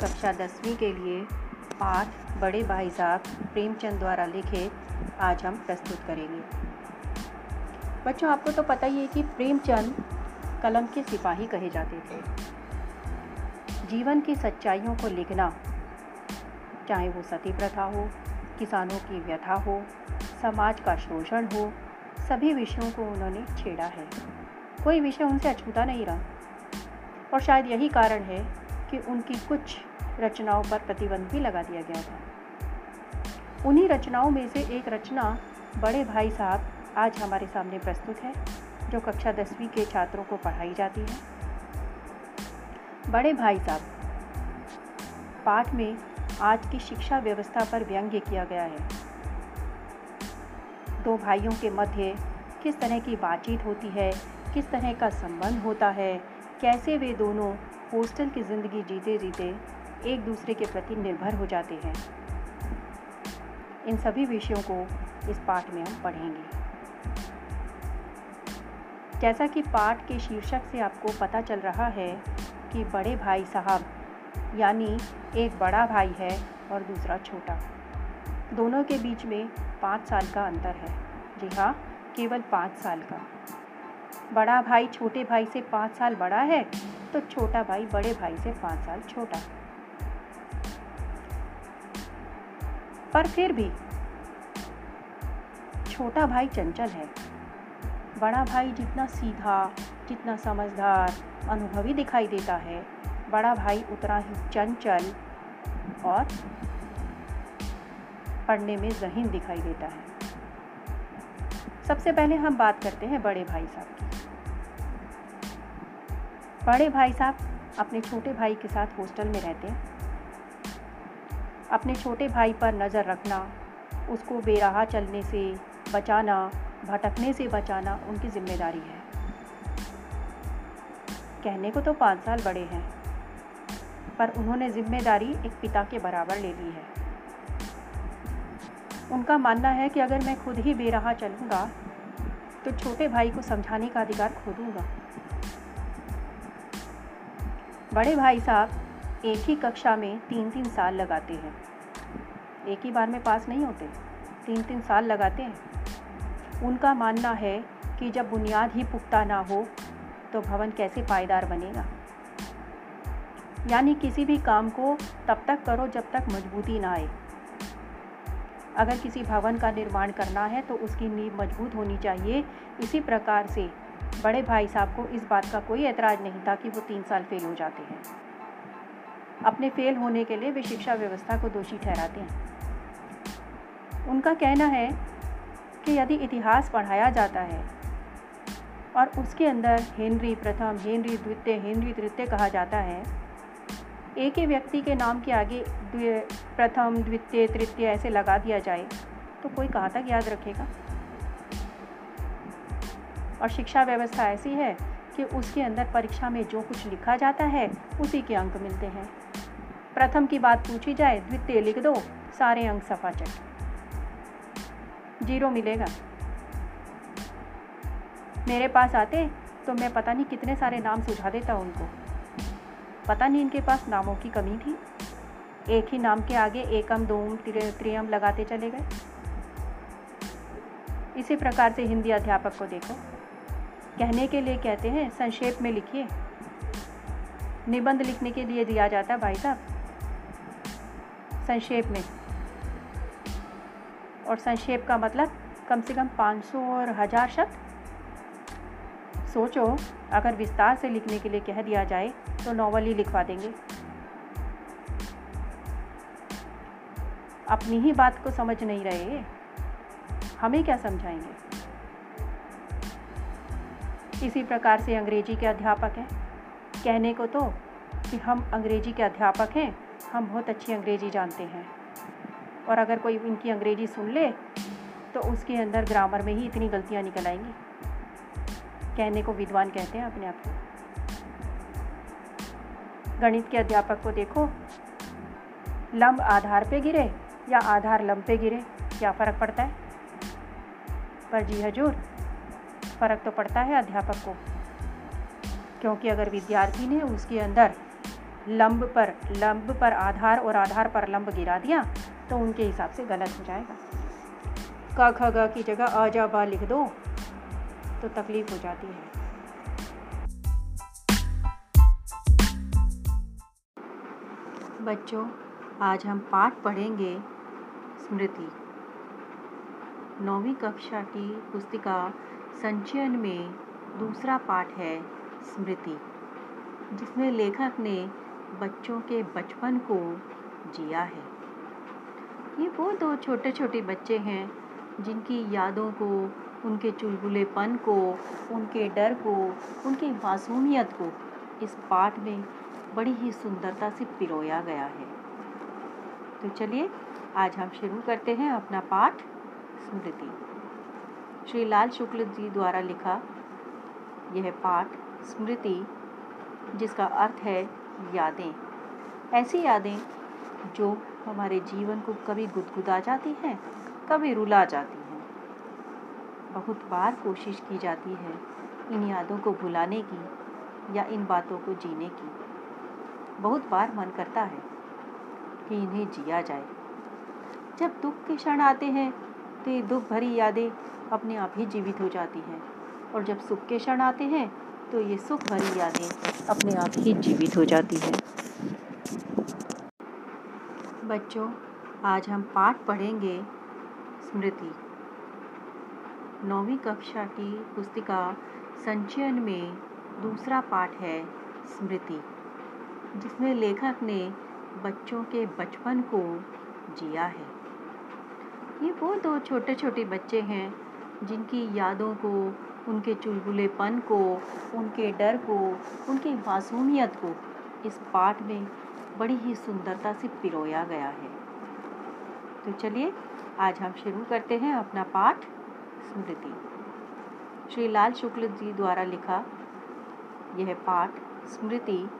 कक्षा दसवीं के लिए पाठ बड़े भाई साहब प्रेमचंद द्वारा लिखे आज हम प्रस्तुत करेंगे। बच्चों, आपको तो पता ही है कि प्रेमचंद कलम के सिपाही कहे जाते थे। जीवन की सच्चाइयों को लिखना, चाहे वो सती प्रथा हो, किसानों की व्यथा हो, समाज का शोषण हो, सभी विषयों को उन्होंने छेड़ा है। कोई विषय उनसे अछूता नहीं रहा। और शायद यही कारण है कि उनकी कुछ रचनाओं पर प्रतिबंध भी लगा दिया गया था। उन्हीं रचनाओं में से एक रचना, बड़े भाई साहब, आज हमारे सामने प्रस्तुत है, जो कक्षा दसवीं के छात्रों को पढ़ाई जाती है। बड़े भाई साहब, पाठ में आज की शिक्षा व्यवस्था पर व्यंग्य किया गया है। दो भाइयों के मध्य किस तरह की बातचीत होती है, किस तरह का संबंध होता है, कैसे वे दोनों हॉस्टल की ज़िंदगी जीते जीते एक दूसरे के प्रति निर्भर हो जाते हैं। इन सभी विषयों को इस पाठ में हम पढ़ेंगे। जैसा कि पाठ के शीर्षक से आपको पता चल रहा है कि बड़े भाई साहब, यानी एक बड़ा भाई है और दूसरा छोटा। दोनों के बीच में पाँच साल का अंतर है। जी हाँ केवल पाँच साल का। बड़ा भाई छोटे भाई से पाँच साल बड़ा है तो छोटा भाई बड़े भाई से पाँच साल छोटा। पर फिर भी छोटा भाई चंचल है। बड़ा भाई जितना सीधा, जितना समझदार, अनुभवी दिखाई देता है। बड़ा भाई उतना ही चंचल और पढ़ने में जहीन दिखाई देता है। सबसे पहले हम बात करते हैं बड़े भाई साहब की। बड़े भाई साहब अपने छोटे भाई के साथ हॉस्टल में रहते हैं। अपने छोटे भाई पर नज़र रखना, उसको बेराहा चलने से बचाना, भटकने से बचाना उनकी ज़िम्मेदारी है। कहने को तो पाँच साल बड़े हैं, पर उन्होंने ज़िम्मेदारी एक पिता के बराबर ले ली है। उनका मानना है कि अगर मैं खुद ही बेराह चलूँगा तो छोटे भाई को समझाने का अधिकार खो दूँगा बड़े भाई साहब एक ही कक्षा में तीन तीन साल लगाते हैं। एक ही बार में पास नहीं होते तीन तीन साल लगाते हैं। उनका मानना है कि जब बुनियाद ही पुख्ता ना हो तो भवन कैसे पायदार बनेगा? यानी किसी भी काम को तब तक करो जब तक मजबूती ना आए। अगर किसी भवन का निर्माण करना है तो उसकी नींव मज़बूत होनी चाहिए। इसी प्रकार से बड़े भाई साहब को इस बात का कोई ऐतराज़ नहीं था कि वो तीन साल फेल हो जाते हैं। अपने फेल होने के लिए वे शिक्षा व्यवस्था को दोषी ठहराते हैं। उनका कहना है कि यदि इतिहास पढ़ाया जाता है और उसके अंदर हेनरी प्रथम, हेनरी द्वितीय, हेनरी तृतीय कहा जाता है, एक ही व्यक्ति के नाम के आगे प्रथम, द्वितीय, तृतीय ऐसे लगा दिया जाए तो कोई कहाँ तक याद रखेगा? और शिक्षा व्यवस्था ऐसी है कि उसके अंदर परीक्षा में जो कुछ लिखा जाता है, उसी के अंक मिलते हैं। प्रथम की बात पूछी जाए, द्वितीय लिख दो, सारे अंक सफ़ा चट ज़ीरो मिलेगा। मेरे पास आते तो मैं पता नहीं कितने सारे नाम सुझा देता उनको। पता नहीं इनके पास नामों की कमी थी। एक ही नाम के आगे एकम, दोम त्रियम लगाते चले गए। इसी प्रकार से हिंदी अध्यापक को देखो। कहने के लिए कहते हैं, संक्षेप में लिखिए। निबंध लिखने के लिए दिया जाता है भाई साहब। संक्षेप में। और संक्षेप का मतलब कम से कम 500 और हज़ार शब्द। सोचो, अगर विस्तार से लिखने के लिए कह दिया जाए तो नॉवल ही लिखवा देंगे। अपनी ही बात को समझ नहीं रहे, हमें क्या समझाएँगे? इसी प्रकार से अंग्रेज़ी के अध्यापक हैं। कहने को तो कि हम अंग्रेज़ी के अध्यापक हैं, हम बहुत अच्छी अंग्रेज़ी जानते हैं। और अगर कोई इनकी अंग्रेज़ी सुन ले तो उसके अंदर ग्रामर में ही इतनी गलतियाँ निकल आएँगी। कहने को विद्वान कहते हैं अपने आप को। गणित के अध्यापक को देखो, लंब आधार पे गिरे या आधार लंब पे गिरे, क्या फ़र्क पड़ता है? पर जी हजूर फ़र्क तो पड़ता है अध्यापक को, क्योंकि अगर विद्यार्थी ने उसके अंदर लंब पर लंब पर आधार और आधार पर लंब गिरा दिया तो उनके हिसाब से गलत हो जाएगा। क, ख, ग की जगह अ, जा, बा लिख दो तो तकलीफ़ हो जाती है। बच्चों, आज हम पाठ पढ़ेंगे स्मृति। नौवीं कक्षा की पुस्तिका संचयन में दूसरा पाठ है स्मृति, जिसमें लेखक ने बच्चों के बचपन को जिया है। ये वो दो छोटे छोटे बच्चे हैं जिनकी यादों को, उनके चुलबुलेपन को, उनके डर को, उनकी मासूमियत को इस पाठ में बड़ी ही सुंदरता से पिरोया गया है। तो चलिए, आज हम शुरू करते हैं अपना पाठ स्मृति। श्री लाल शुक्ल जी द्वारा लिखा यह पाठ स्मृति, जिसका अर्थ है यादें। ऐसी यादें जो हमारे जीवन को कभी गुदगुदा जाती हैं, कभी रुला जाती हैं। बहुत बार कोशिश की जाती है इन यादों को भुलाने की या इन बातों को जीने की। बहुत बार मन करता है कि इन्हें जिया जाए। जब दुख के क्षण आते हैं तो ये दुख भरी यादें अपने आप ही जीवित हो जाती हैं। और जब सुख के क्षण आते हैं तो ये सुख भरी यादें अपने आप ही जीवित हो जाती हैं। बच्चों, आज हम पाठ पढ़ेंगे स्मृति। नौवीं कक्षा की पुस्तिका संचयन में दूसरा पाठ है स्मृति, जिसमें लेखक ने बच्चों के बचपन को जिया है। ये वो दो छोटे छोटे बच्चे हैं जिनकी यादों को, उनके चुलबुलेपन को, उनके डर को, उनकी मासूमियत को, इस पाठ में बड़ी ही सुंदरता से पिरोया गया है। तो चलिए, आज हम शुरू करते हैं अपना पाठ स्मृति। श्री लाल शुक्ल जी द्वारा लिखा यह पाठ स्मृति,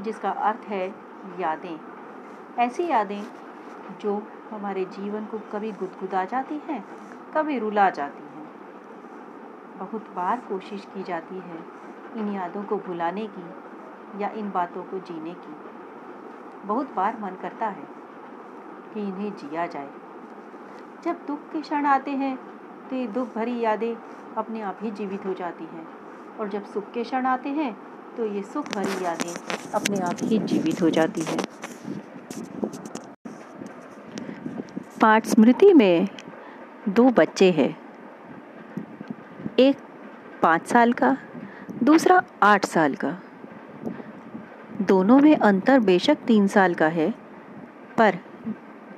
जिसका अर्थ है यादें। ऐसी यादें जो हमारे जीवन को कभी गुदगुदा जाती हैं कभी रुला जाती हैं। बहुत बार कोशिश की जाती है इन यादों को भुलाने की या इन बातों को जीने की। बहुत बार मन करता है कि इन्हें जिया जाए। जब दुख के क्षण आते हैं तो ये दुख भरी यादें अपने आप ही जीवित हो जाती हैं। और जब सुख के क्षण आते हैं तो ये सुख भरी यादें अपने आप ही जीवित हो जाती हैं। पाठ स्मृति में दो बच्चे हैं। एक पाँच साल का, दूसरा आठ साल का। दोनों में अंतर बेशक तीन साल का है, पर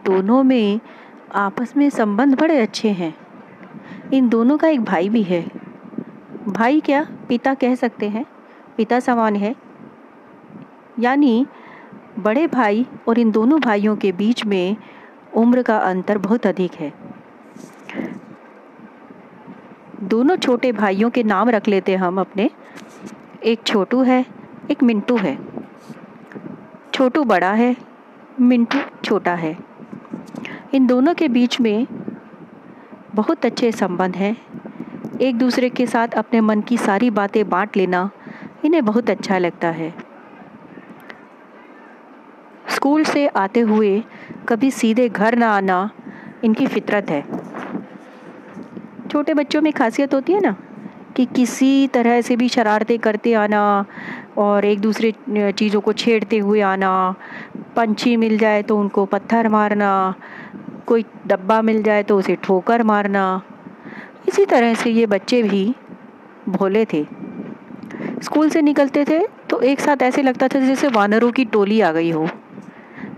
दोनों में आपस में संबंध बड़े अच्छे हैं। इन दोनों का एक भाई भी है। भाई क्या पिता कह सकते हैं? पिता समान है। यानी बड़े भाई और इन दोनों भाइयों के बीच में उम्र का अंतर बहुत अधिक है। दोनों छोटे भाइयों के नाम रख लेते हम अपने। एक छोटू है, एक मिंटू है। छोटू बड़ा है, मिंटू छोटा है। इन दोनों के बीच में बहुत अच्छे संबंध हैं। एक दूसरे के साथ अपने मन की सारी बातें बांट लेना इन्हें बहुत अच्छा लगता है। स्कूल से आते हुए कभी सीधे घर ना आना इनकी फितरत है। छोटे बच्चों में खासियत होती है ना, कि किसी तरह से भी शरारतें करते आना और एक दूसरे चीज़ों को छेड़ते हुए आना, पंछी मिल जाए तो उनको पत्थर मारना, कोई डब्बा मिल जाए तो उसे ठोकर मारना, इसी तरह से ये बच्चे भी भोले थे। स्कूल से निकलते थे तो एक साथ ऐसे लगता था जैसे वानरों की टोली आ गई हो।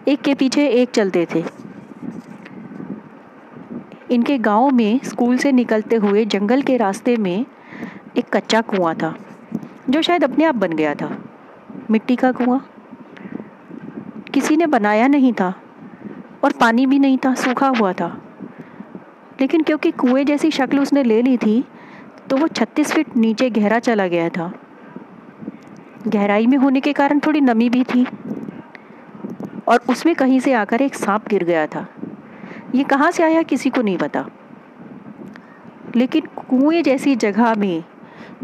एक के पीछे एक चलते थे। इनके गाँव में स्कूल से निकलते हुए जंगल के रास्ते में एक कच्चा कुआँ था, जो शायद अपने आप बन गया था। मिट्टी का कुआँ। किसी ने बनाया नहीं था और पानी भी नहीं था, सूखा हुआ था। लेकिन क्योंकि कुएँ जैसी शक्ल उसने ले ली थी तो वो 36 फीट नीचे गहरा चला गया था। गहराई में होने के कारण थोड़ी नमी भी थी और उसमें कहीं से आकर एक सांप गिर गया था। ये कहाँ से आया किसी को नहीं पता। लेकिन कुएँ जैसी जगह में,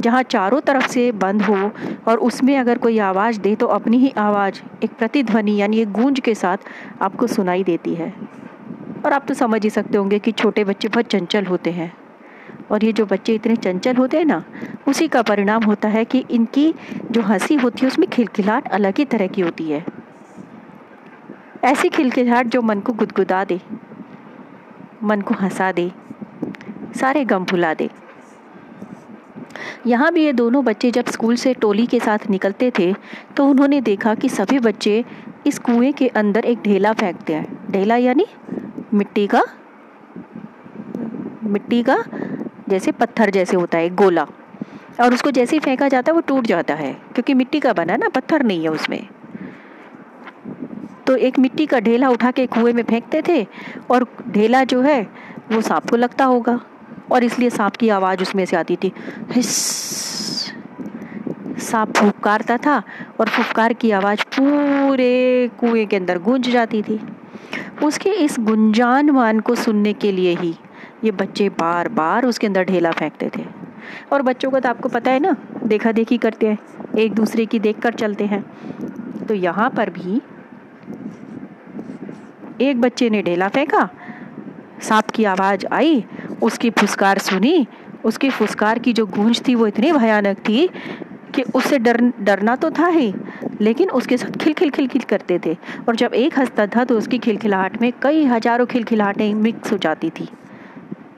जहाँ चारों तरफ़ से बंद हो और उसमें अगर कोई आवाज़ दे तो अपनी ही आवाज़, एक प्रतिध्वनि यानी एक गूंज के साथ आपको सुनाई देती है। और आप तो समझ ही सकते होंगे कि छोटे बच्चे बहुत चंचल होते हैं। और ये जो बच्चे इतने चंचल होते हैं ना, उसी का परिणाम होता है कि इनकी जो हँसी होती है उसमें खिलखिलाहट अलग ही तरह की होती है। ऐसी खिलखिलाहट जो मन को गुदगुदा दे। मन को हंसा दे, सारे गम भुला दे। यहाँ भी ये दोनों बच्चे जब स्कूल से टोली के साथ निकलते थे तो उन्होंने देखा कि सभी बच्चे इस कुएँ के अंदर एक ढेला फेंकते हैं। ढेला यानी मिट्टी का मिट्टी का जैसे पत्थर जैसे होता है गोला। और उसको जैसे ही फेंका जाता है, वो टूट जाता है, क्योंकि मिट्टी का बना ना, पत्थर नहीं है उसमें। तो एक मिट्टी का ढेला उठा के कुएँ में फेंकते थे और ढेला जो है, वो सांप को लगता होगा। और इसलिए सांप की आवाज़ उसमें से आती थी। सांप फुफकारता था और फुफकार की आवाज़ पूरे कुएँ के अंदर गूंज जाती थी। उसके इस गुंजान गुंजानवान को सुनने के लिए ही ये बच्चे बार बार उसके अंदर ढेला फेंकते थे। और बच्चों का तो आपको पता है ना देखा देखी करते हैं, एक दूसरे की देख कर चलते हैं। तो यहाँ पर भी एक बच्चे ने ढेला फेंका। सांप की आवाज़ आई, उसकी फुसकार सुनी। उसकी फुसकार की जो गूंज थी वो इतनी भयानक थी कि उससे डर, डरना तो था ही, लेकिन उसके साथ खिल खिल खिल खिल करते थे। और जब एक हंसता था तो उसकी खिलखिलाहट में कई हज़ारों खिलखिलाहटें मिक्स हो जाती थी,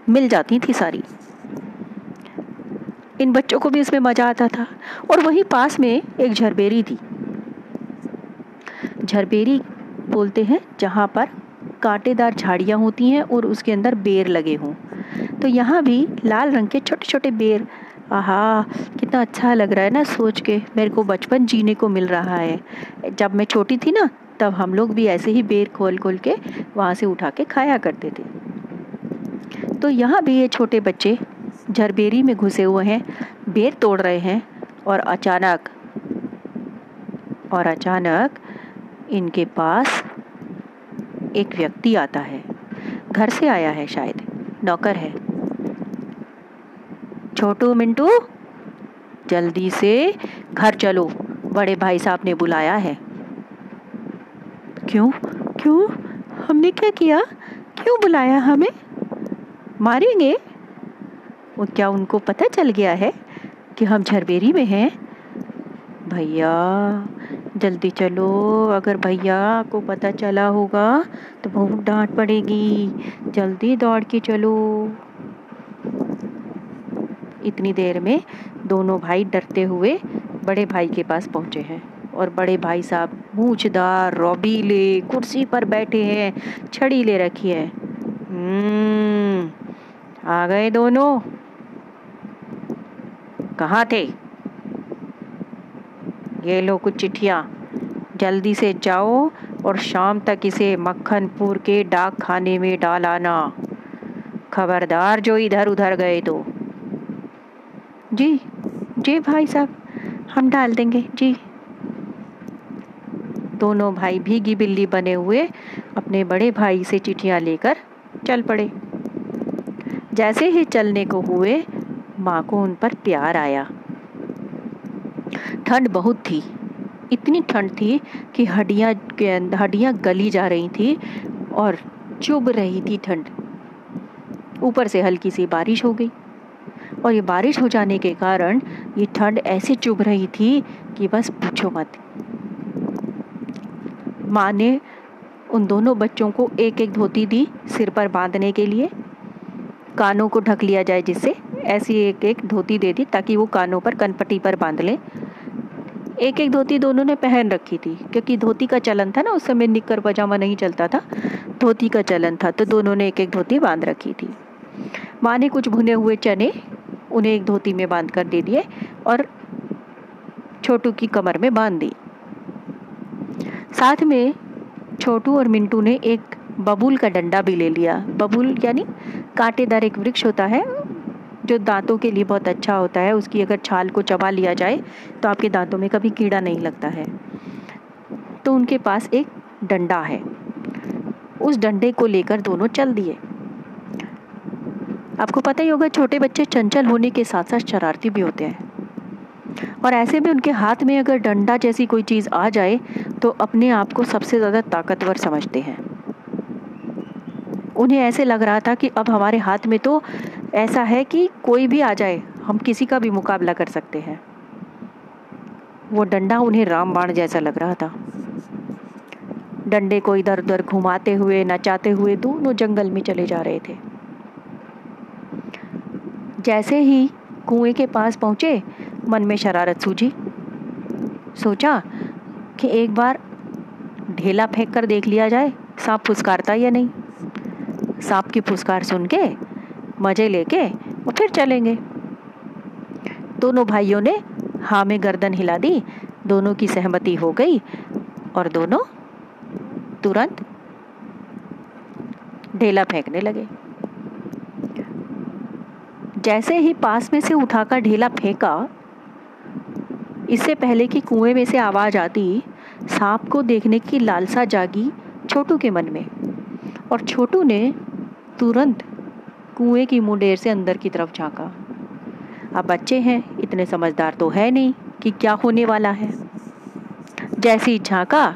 मिल जाती थी सारी। इन बच्चों को भी इसमें मज़ा आता था। और वहीं पास में एक झरबेरी थी। झरबेरी बोलते हैं, जहाँ पर कांटेदार झाड़ियाँ होती हैं और उसके अंदर बेर लगे हों। तो यहाँ भी लाल रंग के छोटे छोटे बेर, आहा, कितना अच्छा लग रहा है ना सोच के। मेरे को बचपन जीने को मिल रहा है। जब मैं छोटी थी ना, तब हम लोग भी ऐसे ही बेर खोल खोल के वहाँ से उठा के खाया करते थे। तो यहाँ भी ये छोटे बच्चे झरबेरी में घुसे हुए हैं, बेर तोड़ रहे हैं और अचानक और अचानक इनके पास एक व्यक्ति आता है। घर से आया है शायद। नौकर है। छोटू मिंटू, जल्दी से घर चलो। बड़े भाई साहब ने बुलाया है। क्यों? क्यों? हमने क्या किया? क्यों बुलाया हमें? मारेंगे? वो क्या उनको पता चल गया है कि हम झरबेरी में हैं? भैया जल्दी चलो। अगर भैया को पता चला होगा तो बहुत डांट पड़ेगी। जल्दी दौड़ के चलो। इतनी देर में दोनों भाई डरते हुए बड़े भाई के पास पहुँचे हैं और बड़े भाई साहब मूछदार रौबीले कुर्सी पर बैठे हैं छड़ी ले रखी है। हम्म, आ गए दोनों। कहाँ थे? ये लो कुछ चिट्ठियाँ। जल्दी से जाओ और शाम तक इसे मक्खनपुर के डाक खाने में डाल आना। खबरदार जो इधर उधर गए तो। जी जी भाई साहब, हम डाल देंगे, जी। दोनों भाई भीगी बिल्ली बने हुए अपने बड़े भाई से चिट्ठियाँ लेकर चल पड़े। जैसे ही चलने को हुए, माँ को उन पर प्यार आया। ठंड बहुत थी। इतनी ठंड थी कि हड्डियाँ के हड्डियाँ गली जा रही थी और चुभ रही थी ठंड। ऊपर से हल्की सी बारिश हो गई और ये बारिश हो जाने के कारण ये ठंड ऐसे चुभ रही थी कि बस पूछो मत। माँ ने उन दोनों बच्चों को एक एक धोती दी सिर पर बांधने के लिए। कानों को ढक लिया जाए जिससे ऐसी एक एक धोती दे दी ताकि वो कानों पर कनपट्टी पर बाँध लें। एक एक धोती दोनों ने पहन रखी थी, क्योंकि धोती का चलन था ना, उस समय निक्कर पजामा नहीं चलता था, धोती का चलन था तो दोनों ने एक एक धोती बाँध रखी थी। माँ ने कुछ भुने हुए चने उन्हें एक धोती में बाँध कर दे दिए और छोटू की कमर में बाँध दी। साथ में छोटू और मिंटू ने एक बबूल का डंडा भी ले लिया। बबूल यानी कांटेदार एक वृक्ष होता है जो दांतों के लिए बहुत अच्छा होता है, उसकी अगर छाल को चबा लिया जाए तो आपके दांतों में कभी कीड़ा नहीं लगता है। तो उनके पास एक डंडा है। उस डंडे को लेकर दोनों चल दिए। आपको पता ही होगा, छोटे बच्चे चंचल होने के साथ साथ शरारती भी होते हैं। और ऐसे में उनके हाथ में अगर डंडा जैसी कोई चीज़ आ जाए तो अपने आप को सबसे ज़्यादा ताकतवर समझते हैं। उन्हें ऐसे लग रहा था कि अब हमारे हाथ में तो ऐसा है कि कोई भी आ जाए, हम किसी का भी मुकाबला कर सकते हैं। वो डंडा उन्हें रामबाण जैसा लग रहा था। डंडे को इधर उधर घुमाते हुए, नचाते हुए दोनों जंगल में चले जा रहे थे। जैसे ही कुएँ के पास पहुँचे, मन में शरारत सूझी। सोचा कि एक बार ढेला फेंक कर देख लिया जाए, सांप फुसकारता या नहीं। सांप की फुसकार सुन के मज़े लेके फिर चलेंगे। दोनों भाइयों ने हाँ में गर्दन हिला दी, दोनों की सहमति हो गई और दोनों तुरंत ढेला फेंकने लगे। जैसे ही पास में से उठाकर ढेला फेंका, इससे पहले कि कुएँ में से आवाज़ आती, सांप को देखने की लालसा जागी छोटू के मन में और छोटू ने तुरंत कुएँ की मुंडेर से अंदर की तरफ़ झांका। अब बच्चे हैं, इतने समझदार तो है नहीं कि क्या होने वाला है। जैसे ही झांका